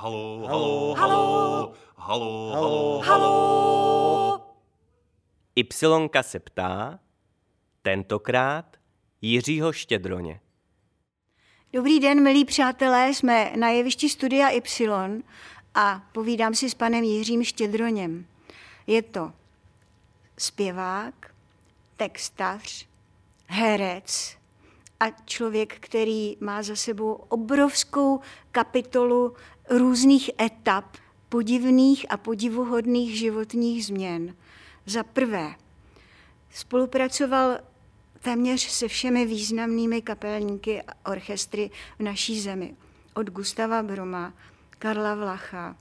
Halo, Halo. halo, halo, halo, halo. Halo. Ypsilonka se ptá, tentokrát Jiřího Štědroně. Dobrý den, milí přátelé, jsme na jevišti Studia Y a povídám si s panem Jiřím Štědroněm. Je to zpěvák, textař, herec a člověk, který má za sebou obrovskou kapitolu různých etap, podivných a podivuhodných životních změn. Za prvé, spolupracoval téměř se všemi významnými kapelníky a orchestry v naší zemi. Od Gustava Broma, Karla Vlacha,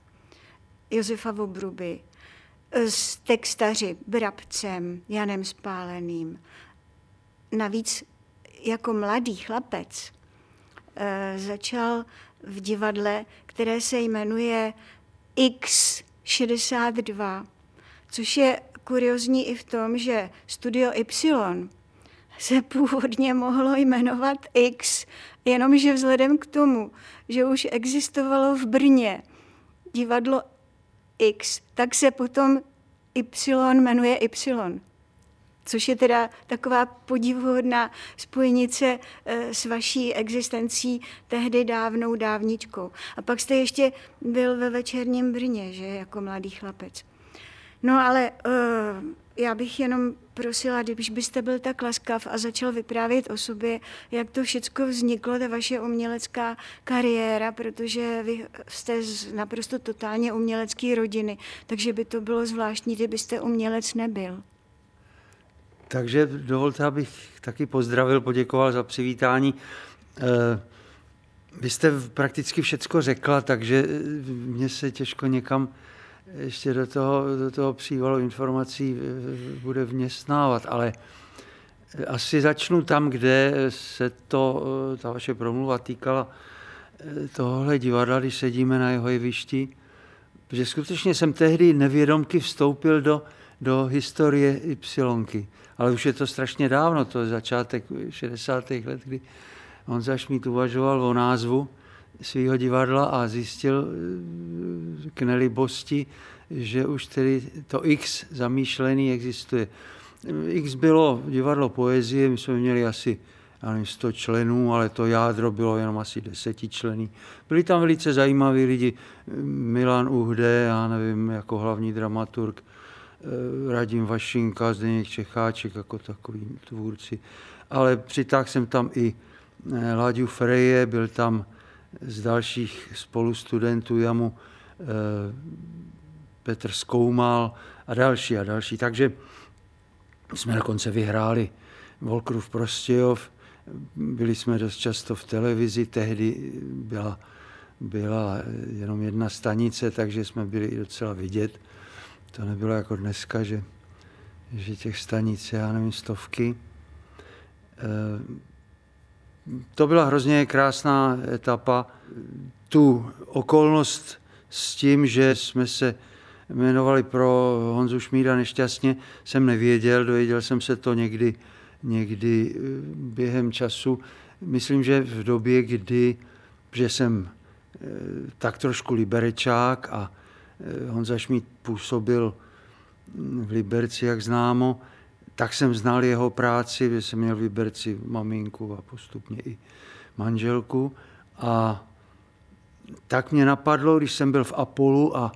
Josefa Vobruby, s textaři Brabcem, Janem Spáleným. Navíc jako mladý chlapec eh, začal v divadle, které se jmenuje X62, což je kuriozní i v tom, že Studio Y se původně mohlo jmenovat X, jenomže vzhledem k tomu, že už existovalo v Brně divadlo X, tak se potom Y jmenuje Y. Což je teda taková podivuhodná spojenice eh, s vaší existencí tehdy dávnou dávničkou. A pak jste ještě byl ve večerním Brně, že jako mladý chlapec. No ale uh, já bych jenom prosila, když byste byl tak laskav a začal vyprávět o sobě, jak to všechno vzniklo, ta vaše umělecká kariéra, protože vy jste z naprosto totálně umělecké rodiny, takže by to bylo zvláštní, kdybyste umělec nebyl. Takže dovolte, abych taky pozdravil, poděkoval za přivítání. Eh, Vy jste prakticky všecko řekla, takže mně se těžko někam ještě do toho, do toho přívalu informací eh, bude vměstnávat, ale asi začnu tam, kde se to, eh, ta vaše promluva týkala tohohle divadla, když sedíme na jeho jevišti, protože skutečně jsem tehdy nevědomky vstoupil do, do historie Ypsilonky. Ale už je to strašně dávno, to je začátek 60. let, kdy Honza Šmít uvažoval o názvu svého divadla a zjistil k nelibosti, že už tedy to X zamýšlený existuje. X bylo divadlo poezie, my jsme měli asi já nevím, 100 členů, ale to jádro bylo jenom asi desetičlený. Byli tam velice zajímaví lidi, Milan Uhde, já nevím, jako hlavní dramaturg, Radim Vašinka, Zdeněk Čecháček jako takový tvůrci. Ale přitáhl jsem tam i Láďu Freje, byl tam z dalších spolustudentů Jamu Petr Skoumal a další a další. Takže jsme dokonce vyhráli Volkrův Prostějov, byli jsme dost často v televizi, tehdy byla, byla jenom jedna stanice, takže jsme byli i docela vidět. To nebylo jako dneska, že, že těch stanic, já nevím, stovky. To byla hrozně krásná etapa. Tu okolnost s tím, že jsme se jmenovali pro Honzu Šmída nešťastně, jsem nevěděl, dověděl jsem se to někdy, někdy během času. Myslím, že v době, kdy, že jsem tak trošku liberečák a Honza Šmíd působil v Liberci, jak známo, tak jsem znal jeho práci, že jsem měl v Liberci maminku a postupně i manželku. A tak mě napadlo, když jsem byl v Apolu a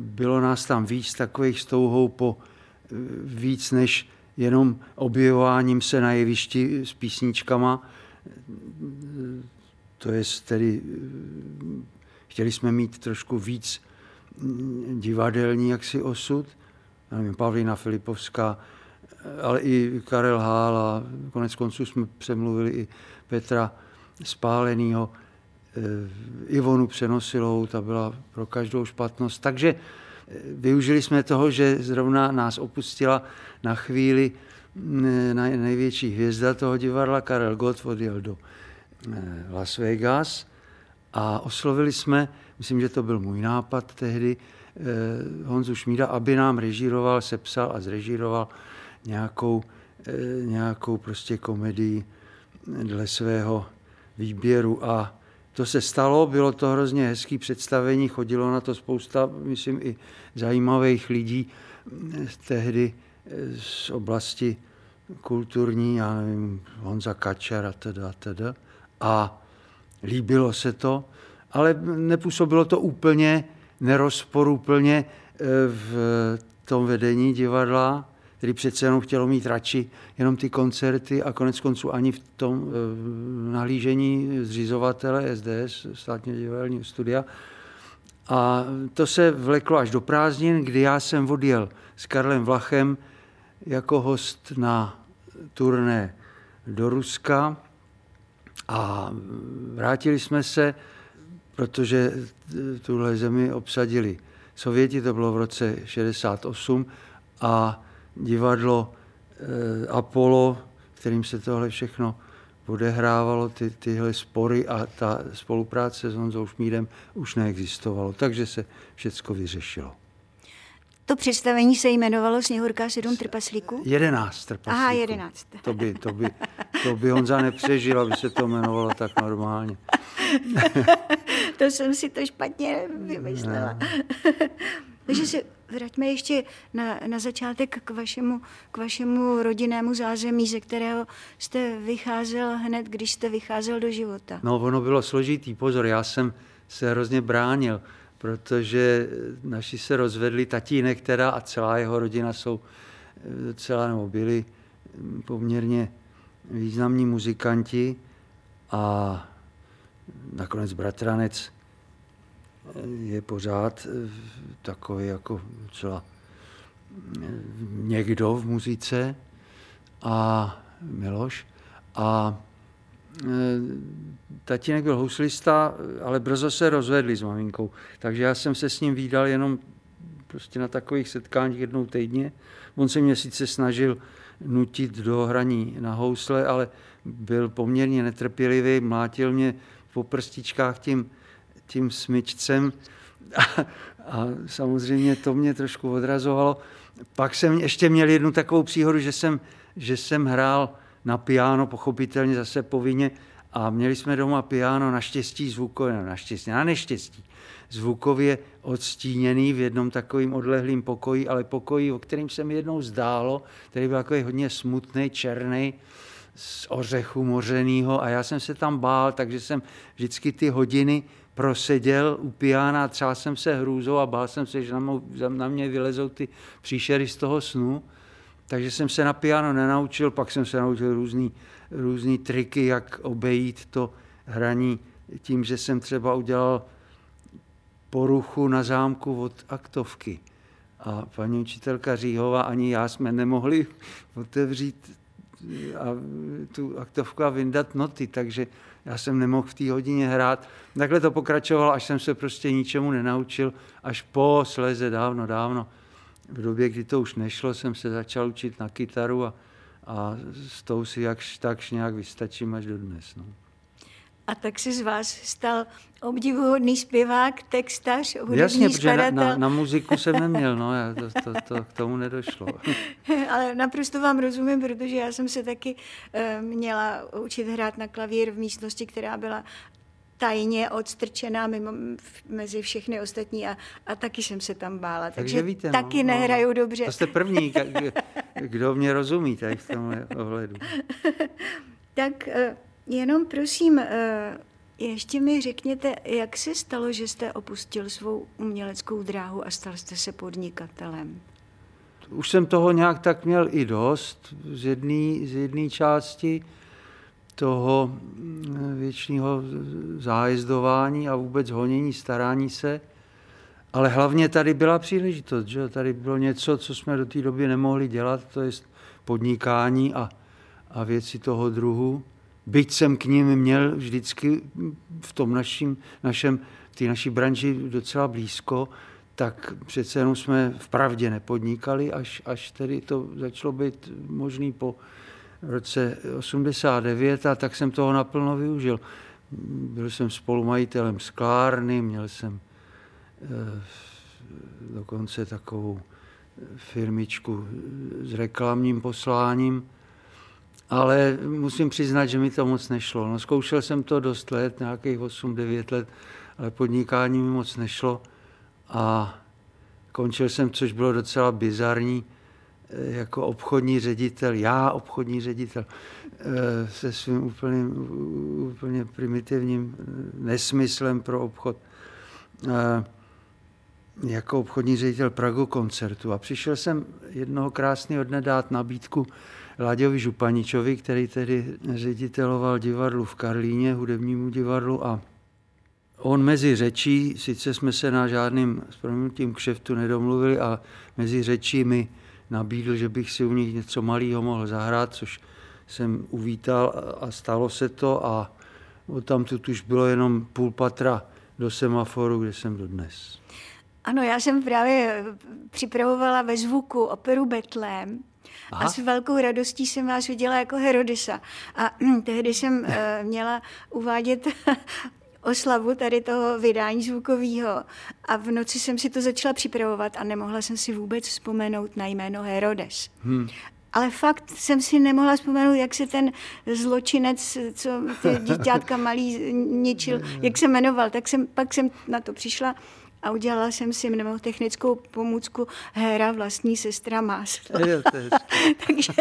bylo nás tam víc takových s touhou po víc než jenom objevováním se na jevišti s písničkama. To je tedy, chtěli jsme mít trošku víc divadelní jaksi osud. Já nevím, Pavlína Filipovská, ale i Karel Hál a konec konců jsme přemluvili i Petra Spálenýho, Ivonu Přenosilou, ta byla pro každou špatnost. Takže využili jsme toho, že zrovna nás opustila na chvíli největší hvězda toho divadla, Karel Gott, odjel do Las Vegas a oslovili jsme, myslím, že to byl můj nápad tehdy, Honzu Šmída, aby nám režíroval, sepsal a zrežíroval nějakou, nějakou prostě komedii dle svého výběru a to se stalo, bylo to hrozně hezký představení, chodilo na to spousta, myslím, i zajímavých lidí tehdy z oblasti kulturní, já nevím, Honza Kačer a teda, teda. A líbilo se to, ale nepůsobilo to úplně nerozporuplně eh, v tom vedení divadla, který přece jenom chtělo mít radši jenom ty koncerty a konec konců ani v tom eh, nahlížení zřizovatele SDS, státního divadelního studia. A to se vleklo až do prázdnin, kdy já jsem odjel s Karlem Vlachem jako host na turné do Ruska a vrátili jsme se, protože tuhle zemi obsadili Sověti, to bylo v roce 68 a divadlo eh, Apollo, kterým se tohle všechno odehrávalo, ty, tyhle spory a ta spolupráce s Honzou Šmídem už neexistovalo, takže se všechno vyřešilo. To představení se jmenovalo Sněhurka sedm trpaslíků? Jedenáct trpaslíků. Aha, jedenáct. To by, to by, to by Honza nepřežil, aby se to jmenovalo tak normálně. to jsem si to špatně vymyslela. Takže se vraťme ještě na, na začátek k vašemu, k vašemu rodinnému zázemí, ze kterého jste vycházel hned, když jste vycházel do života. No, ono bylo složitý, pozor, já jsem se hrozně bránil protože naši se rozvedli, tatínek teda a celá jeho rodina jsou docela, nebo byli poměrně významní muzikanti a nakonec bratranec je pořád takový jako docela někdo v muzice a Miloš. A Eh, tatínek byl houslista, ale brzo se rozvedli s maminkou. Takže já jsem se s ním výdal jenom prostě na takových setkáních jednou týdně. On se mě sice snažil nutit do hraní na housle, ale byl poměrně netrpělivý, mlátil mě po prstičkách tím, tím smyčcem a, a samozřejmě to mě trošku odrazovalo. Pak jsem ještě měl jednu takovou příhodu, že jsem, že jsem hrál na piano, pochopitelně zase povinně. A měli jsme doma piano naštěstí zvukově, no naštěstí, na neštěstí, zvukově odstíněný v jednom takovým odlehlým pokoji, ale pokoji, o kterým se mi jednou zdálo, který byl takový hodně smutný, černý, z ořechu mořenýho a já jsem se tam bál, takže jsem vždycky ty hodiny proseděl u piana, třeba jsem se hrůzou a bál jsem se, že na mě vylezou ty příšery z toho snu. Takže jsem se na piano nenaučil, pak jsem se naučil různý, různý triky, jak obejít to hraní tím, že jsem třeba udělal poruchu na zámku od aktovky. A paní učitelka Říhova ani já jsme nemohli otevřít a tu aktovku a vyndat noty, takže já jsem nemohl v té hodině hrát. Takhle to pokračovalo, až jsem se prostě ničemu nenaučil, až po sleze dávno, dávno v době, kdy to už nešlo, jsem se začal učit na kytaru a, a s tou si jakž takž nějak vystačím až do dnes. No. A tak se z vás stal obdivuhodný zpěvák, textař, hudební Jasně, protože na, na, na muziku jsem neměl, no, já to, to, to, k tomu nedošlo. Ale naprosto vám rozumím, protože já jsem se taky uh, měla učit hrát na klavír v místnosti, která byla tajně odstrčená mimo, mezi všechny ostatní a, a taky jsem se tam bála. Takže, takže víte, no, taky no, nehraju no, dobře. To jste první, kdo mě rozumí tady v tom ohledu. tak eh, jenom prosím, eh, ještě mi řekněte, jak se stalo, že jste opustil svou uměleckou dráhu a stal jste se podnikatelem? Už jsem toho nějak tak měl i dost z jedné z jedné části toho mm, věčného zájezdování a vůbec honění, starání se. Ale hlavně tady byla příležitost, že tady bylo něco, co jsme do té doby nemohli dělat, to je podnikání a, a věci toho druhu. Byť jsem k ním měl vždycky v tom naším, našem, té naší branži docela blízko, tak přece jenom jsme v pravdě nepodnikali, až, až tedy to začalo být možný po roce 89 a tak jsem toho naplno využil. Byl jsem spolumajitelem sklárny, měl jsem eh, dokonce takovou firmičku s reklamním posláním ale musím přiznat, že mi to moc nešlo. No, zkoušel jsem to dost let, nějakých 8-9 let, ale podnikání mi moc nešlo. A končil jsem, což bylo docela bizarní, eh, jako obchodní ředitel, já obchodní ředitel, eh, se svým úplně, úplně primitivním eh, nesmyslem pro obchod. Jako obchodní ředitel Pragu koncertu. A přišel jsem jednoho krásného dne dát nabídku Láďovi Županičovi, který tedy řediteloval divadlu v Karlíně, hudebnímu divadlu a on mezi řečí, sice jsme se na žádným s proměnutím kšeftu nedomluvili, a mezi řečí mi nabídl, že bych si u nich něco malého mohl zahrát, což jsem uvítal a stalo se to a tam tu už bylo jenom půl patra do semaforu, kde jsem dodnes. Ano, já jsem právě připravovala ve zvuku operu Betlém Aha. a s velkou radostí jsem vás viděla jako Herodisa. A tehdy jsem uh, měla uvádět oslavu tady toho vydání zvukového a v noci jsem si to začala připravovat a nemohla jsem si vůbec vzpomenout na jméno Herodes. Hmm. Ale fakt jsem si nemohla vzpomenout, jak se ten zločinec, co ty dítětka malý ničil, jak se jmenoval. Tak jsem, pak jsem na to přišla a udělala jsem si mnemotechnickou pomůcku Héra vlastní sestra Máslo. Takže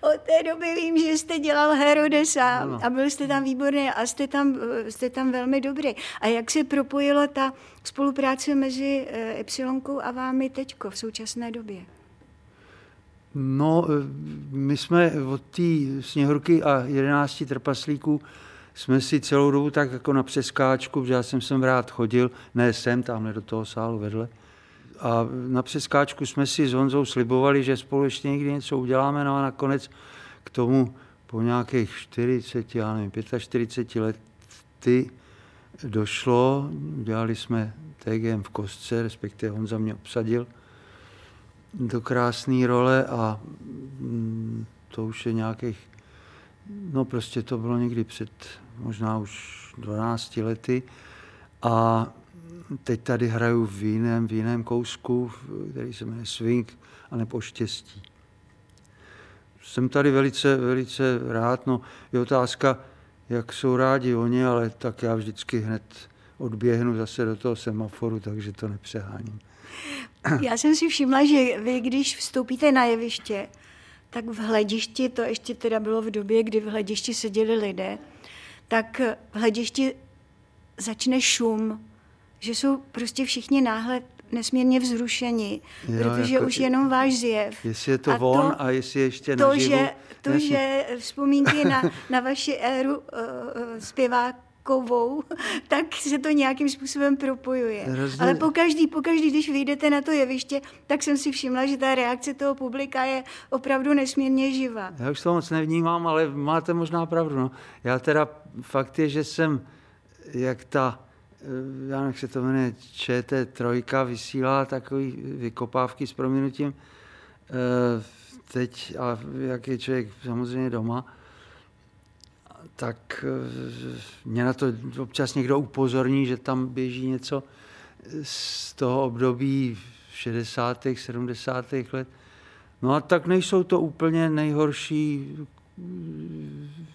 od té doby vím, že jste dělal Herodesa a byl jste tam výborný a jste tam, jste tam velmi dobrý. A jak se propojila ta spolupráce mezi Y a vámi teďko v současné době? No, my jsme od té sněhurky a jedenácti trpaslíků jsme si celou dobu tak jako na přeskáčku, protože já jsem sem rád chodil, ne sem, tamhle do toho sálu vedle. A na přeskáčku jsme si s Honzou slibovali, že spolu ještě někdy něco uděláme, no a nakonec k tomu po nějakých 40, já nevím, 45 lety došlo, dělali jsme TGM v kostce, respektive Honza mě obsadil do krásné role a mm, to už je nějakých, no prostě to bylo někdy před možná už 12 lety a teď tady hraju v jiném, v jiném kousku, který se jmenuje Swing a nebo Štěstí. Jsem tady velice, velice rád. No, je otázka, jak jsou rádi oni, ale tak já vždycky hned odběhnu zase do toho semaforu, takže to nepřeháním. Já jsem si všimla, že vy, když vstoupíte na jeviště, tak v hledišti, to ještě teda bylo v době, kdy v hledišti seděli lidé, tak v hledišti začne šum, že jsou prostě všichni náhle nesmírně vzrušení, jo, protože jako, už jenom váš zjev. Jestli je to a von to, a jestli ještě to, naživu, že, to, že vzpomínky na, na vaši éru uh, zpěvák kovou, tak se to nějakým způsobem propojuje. Rozumím. Ale po každý, po každý, když vyjdete na to jeviště, tak jsem si všimla, že ta reakce toho publika je opravdu nesmírně živá. Já už to moc nevnímám, ale máte možná pravdu. No. Já teda fakt je, že jsem, jak ta, eh, já nevím, jak se to jmenuje, ČT3 vysílá takový vykopávky s proměnutím eh, teď, a jak je člověk samozřejmě doma, tak eh, mě na to občas někdo upozorní, že tam běží něco z toho období 60. 70. let. No a tak nejsou to úplně nejhorší eh,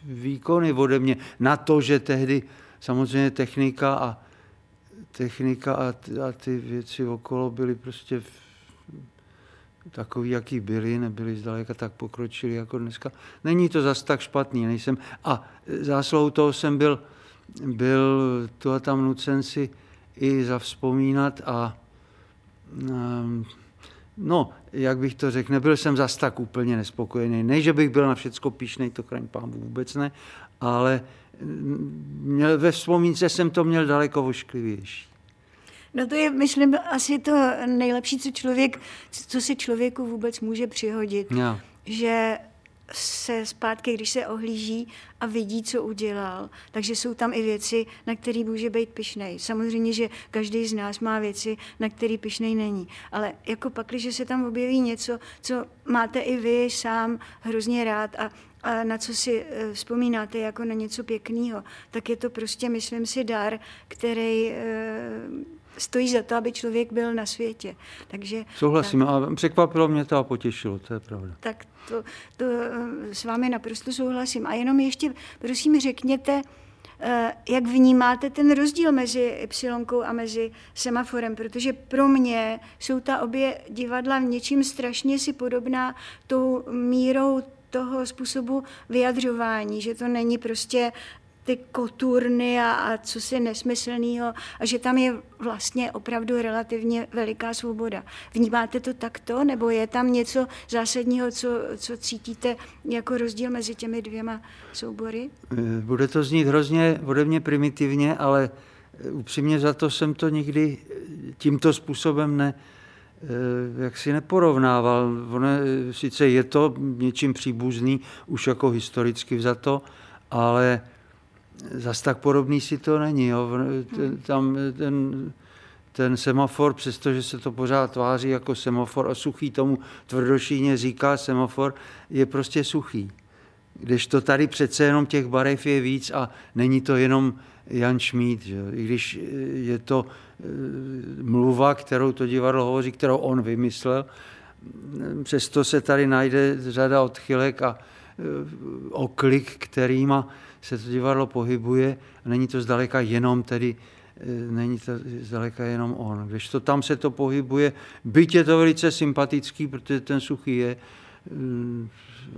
výkony ode mě. Na to, že tehdy samozřejmě technika a technika a, a ty věci okolo byly prostě takový, jaký byli, nebyli zdaleka tak pokročili jako dneska. Není to zas tak špatný, nejsem. A zásluhou toho jsem byl, byl tu a tam nucen si i zavzpomínat a um, no, jak bych to řekl, nebyl jsem zas tak úplně nespokojený. Ne, že bych byl na všecko píšnej, to kraň pán vůbec ne, ale měl, ve vzpomínce jsem to měl daleko vošklivější. No to je, myslím, asi to nejlepší, co člověk, co si člověku vůbec může přihodit. Yeah. Že se zpátky, když se ohlíží a vidí, co udělal. Takže jsou tam i věci, na které může být pišnej. Samozřejmě, že každý z nás má věci, na které pišnej není. Ale jako pak, když se tam objeví něco, co máte i vy sám hrozně rád a, a na co si uh, vzpomínáte jako na něco pěkného, tak je to prostě, myslím si, dar, který uh, stojí za to, aby člověk byl na světě. Takže, Souhlasím a překvapilo mě to a potěšilo, to je pravda. Tak to, to eh, s vámi naprosto souhlasím. A jenom ještě, prosím, řekněte, eh, jak vnímáte ten rozdíl mezi Y a mezi semaforem, protože pro mě jsou ta obě divadla v něčím strašně si podobná tou mírou toho způsobu vyjadřování, že to není prostě ty koturny a, a co si nesmyslného a že tam je vlastně opravdu relativně veliká svoboda. Vnímáte to takto, nebo je tam něco zásadního, co, co cítíte jako rozdíl mezi těmi dvěma soubory? Eh, bude to znít hrozně ode mě primitivně, ale eh, upřímně za to jsem to nikdy eh, tímto způsobem ne, jak si neporovnával. Ono, sice je to něčím příbuzný, už jako historicky vzato, ale zas tak podobný si to není. Jo. Ten, tam ten, ten semafor, přestože se to pořád tváří jako semafor a suchý tomu tvrdošíně říká semafor, je prostě suchý. Když to tady přece jenom těch barev je víc a není to jenom Jan Šmíd, že? i když je to e, mluva, kterou to divadlo hovoří, kterou on vymyslel, přesto se tady najde řada odchylek a oklik, kterýma se to divadlo pohybuje a není to zdaleka jenom tedy eh, není to zdaleka jenom on. Když to tam se to pohybuje, byť je to velice sympatický, protože ten suchý je eh,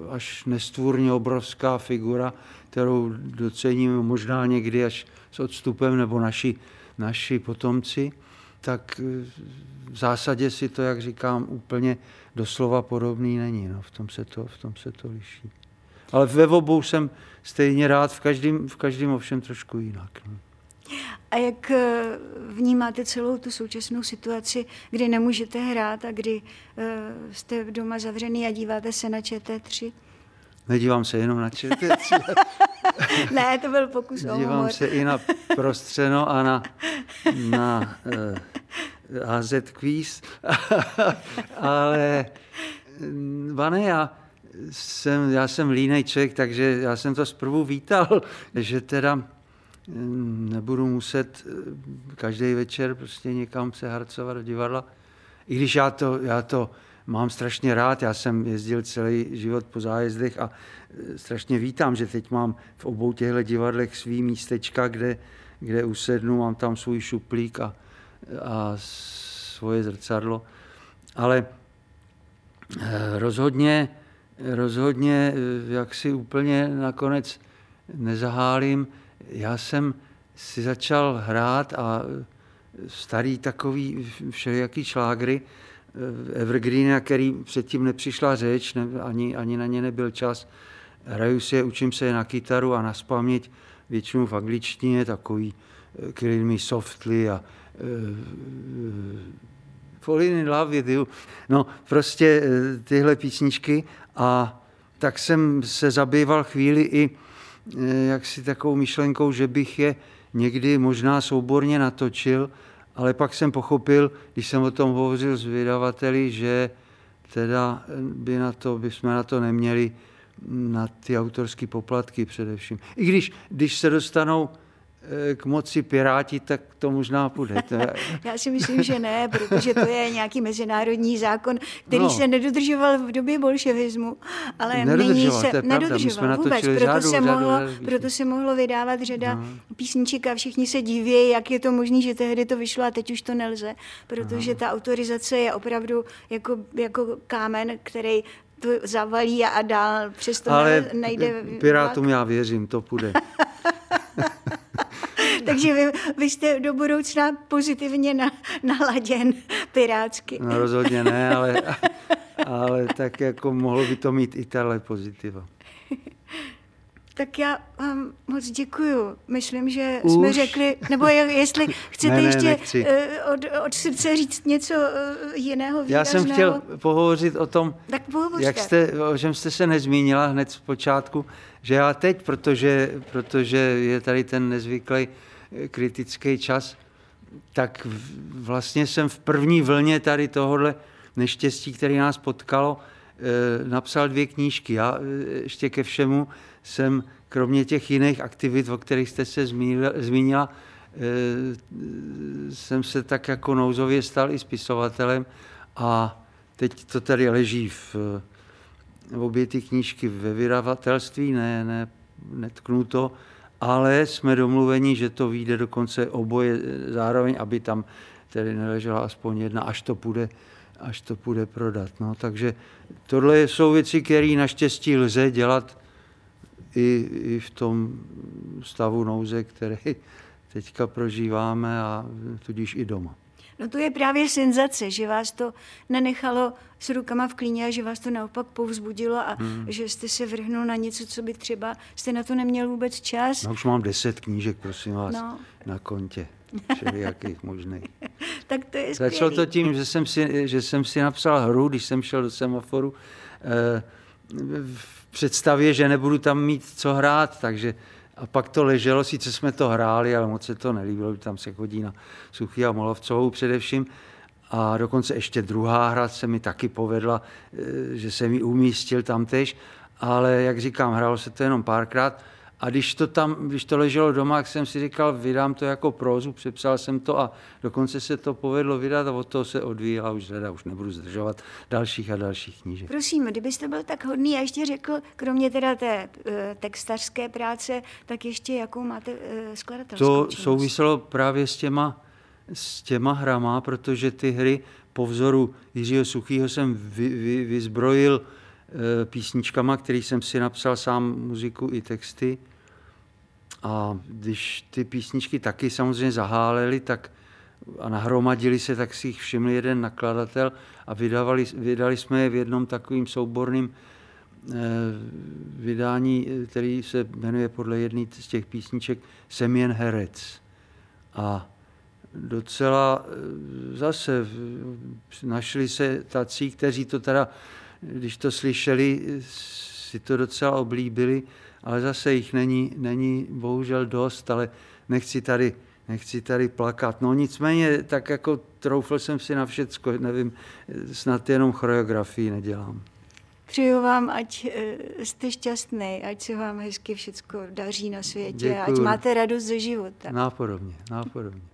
až nestvůrně obrovská figura, kterou doceníme možná někdy až s odstupem nebo naši, naši potomci, tak eh, v zásadě si to, jak říkám, úplně doslova podobný není. No, v, tom se to, v tom se to liší. Ale ve obou jsem stejně rád, v každém, v každém ovšem trošku jinak. No. A jak eh, vnímáte celou tu současnou situaci, kdy nemůžete hrát a kdy uh, jste doma zavřený a díváte se na ČT3? Nedívám se jenom na ČT3. ne, to byl pokus o Dívám se i na prostřeno a na, na eh, AZ Quiz. Ale, Vane, já jsem, já jsem línej člověk, takže já jsem to zprvu vítal, že teda mm, nebudu muset eh, každý večer prostě někam se harcovat do divadla. I když já to, já to mám strašně rád, já jsem jezdil celý život po zájezdech a eh, strašně vítám, že teď mám v obou těchto divadlech svý místečka, kde, kde usednu, mám tam svůj šuplík a, a svoje zrcadlo. Ale eh, rozhodně rozhodně eh, jak si úplně nakonec nezahálím. Já jsem si začal hrát a eh, starý takový všelijaký šlágry, eh, Evergreen, který předtím nepřišla řeč, ne, ani, ani na ně nebyl čas. Hraju si je, učím se je na kytaru a na spaměť, většinou v angličtině, takový Kill Me Softly a Fall in Love with You. No, prostě tyhle písničky a tak jsem se zabýval chvíli i eh, jaksi takovou myšlenkou, že bych je někdy možná souborně natočil, ale pak jsem pochopil, když jsem o tom hovořil s vydavateli, že teda by na to, by jsme na to neměli na ty autorské poplatky především. I když, když se dostanou Eh, k moci Piráti, tak to možná půjde. Já si myslím, že ne, protože to je nějaký mezinárodní zákon, který no. se nedodržoval v době bolševismu, ale nyní se to nedodržoval vůbec. Proto, řádu, se mohlo, proto se mohlo vydávat řada no. písniček a všichni se diví, jak je to možné, že tehdy to vyšlo a teď už to nelze, protože no. ta autorizace je opravdu jako, jako kámen, který to zavalí a dál přesto Ale nejde... Pirátům já věřím, to půjde. Takže vy, vy jste do budoucna pozitivně na, naladěn pirátsky. No rozhodně ne, ale, ale tak jako mohlo by to mít i tahle pozitiva. Tak já vám moc děkuju. Myslím, že Už? jsme řekli, nebo jestli chcete ne, ne, ještě nechci. Eh, od, od srdce říct něco eh, jiného výrazného. Já jsem chtěl pohovořit o tom, tak jak jste, o čem jste se nezmínila hned z počátku, že já teď, protože, protože je tady ten nezvyklý eh, kritický čas, tak vlastně jsem v první vlně tady tohohle neštěstí, který nás potkalo, napsal dvě knížky. Já ještě ke všemu jsem kromě těch jiných aktivit, o kterých jste se zmínila, jsem se tak jako nouzově stal i spisovatelem a teď to tady leží v, v obě ty knížky ve vydavatelství, ne, ne, netknu to, ale jsme domluveni, že to vyjde dokonce oboje zároveň, aby tam tedy neležela aspoň jedna, až to půjde, až to půjde prodat. No, takže tohle jsou věci, které naštěstí lze dělat i, i v tom stavu nouze, který teďka prožíváme a tudíž i doma. No to je právě senzace, že vás to nenechalo s rukama v klíně a že vás to naopak povzbudilo a hmm. že jste se vrhnul na něco, co by třeba jste na to neměl vůbec čas. No už mám deset knížek, prosím vás, no. na kontě. Všelijakých možných. tak to je. Začalo to tím, že jsem, si, že jsem si napsal hru, když jsem šel do semaforu, eh, v představě, že nebudu tam mít co hrát, takže a pak to leželo, sice jsme to hráli, ale moc se to nelíbilo, tam se chodí na Suchý a Molovcovou především. A dokonce ještě druhá hra se mi taky povedla, eh, že jsem ji umístil tam tež, ale jak říkám, hrálo se to jenom párkrát. A když to tam, když to leželo doma, tak jsem si říkal, vydám to jako prózu, přepsal jsem to a dokonce se to povedlo vydat a od toho se odvíjela už řada, už nebudu zdržovat dalších a dalších knížek. Prosím, kdybyste byl tak hodný a ještě řekl, kromě teda té e, textařské práce, tak ještě jakou máte e, skladatelskou To činnost? souviselo právě s těma, s těma hrama, protože ty hry po vzoru Jiřího Suchýho jsem vy, vy, vyzbrojil e, písničkama, který jsem si napsal sám muziku i texty. A když ty písničky taky samozřejmě zahálely, tak a nahromadili se, tak si jich všiml jeden nakladatel a vydávali, vydali jsme je v jednom takovým souborným eh, vydání, který se jmenuje podle jedné z těch písniček Jsem jen herec. A docela eh, zase našli se tací, kteří to teda, když to slyšeli, si to docela oblíbili ale zase jich není, není bohužel dost, ale nechci tady, nechci tady plakat. No nicméně, tak jako troufl jsem si na všecko, nevím, snad jenom choreografii nedělám. Přeju vám, ať eh, jste šťastný, ať se vám hezky všechno daří na světě, Děkuju. ať máte radost ze života. Nápodobně, nápodobně.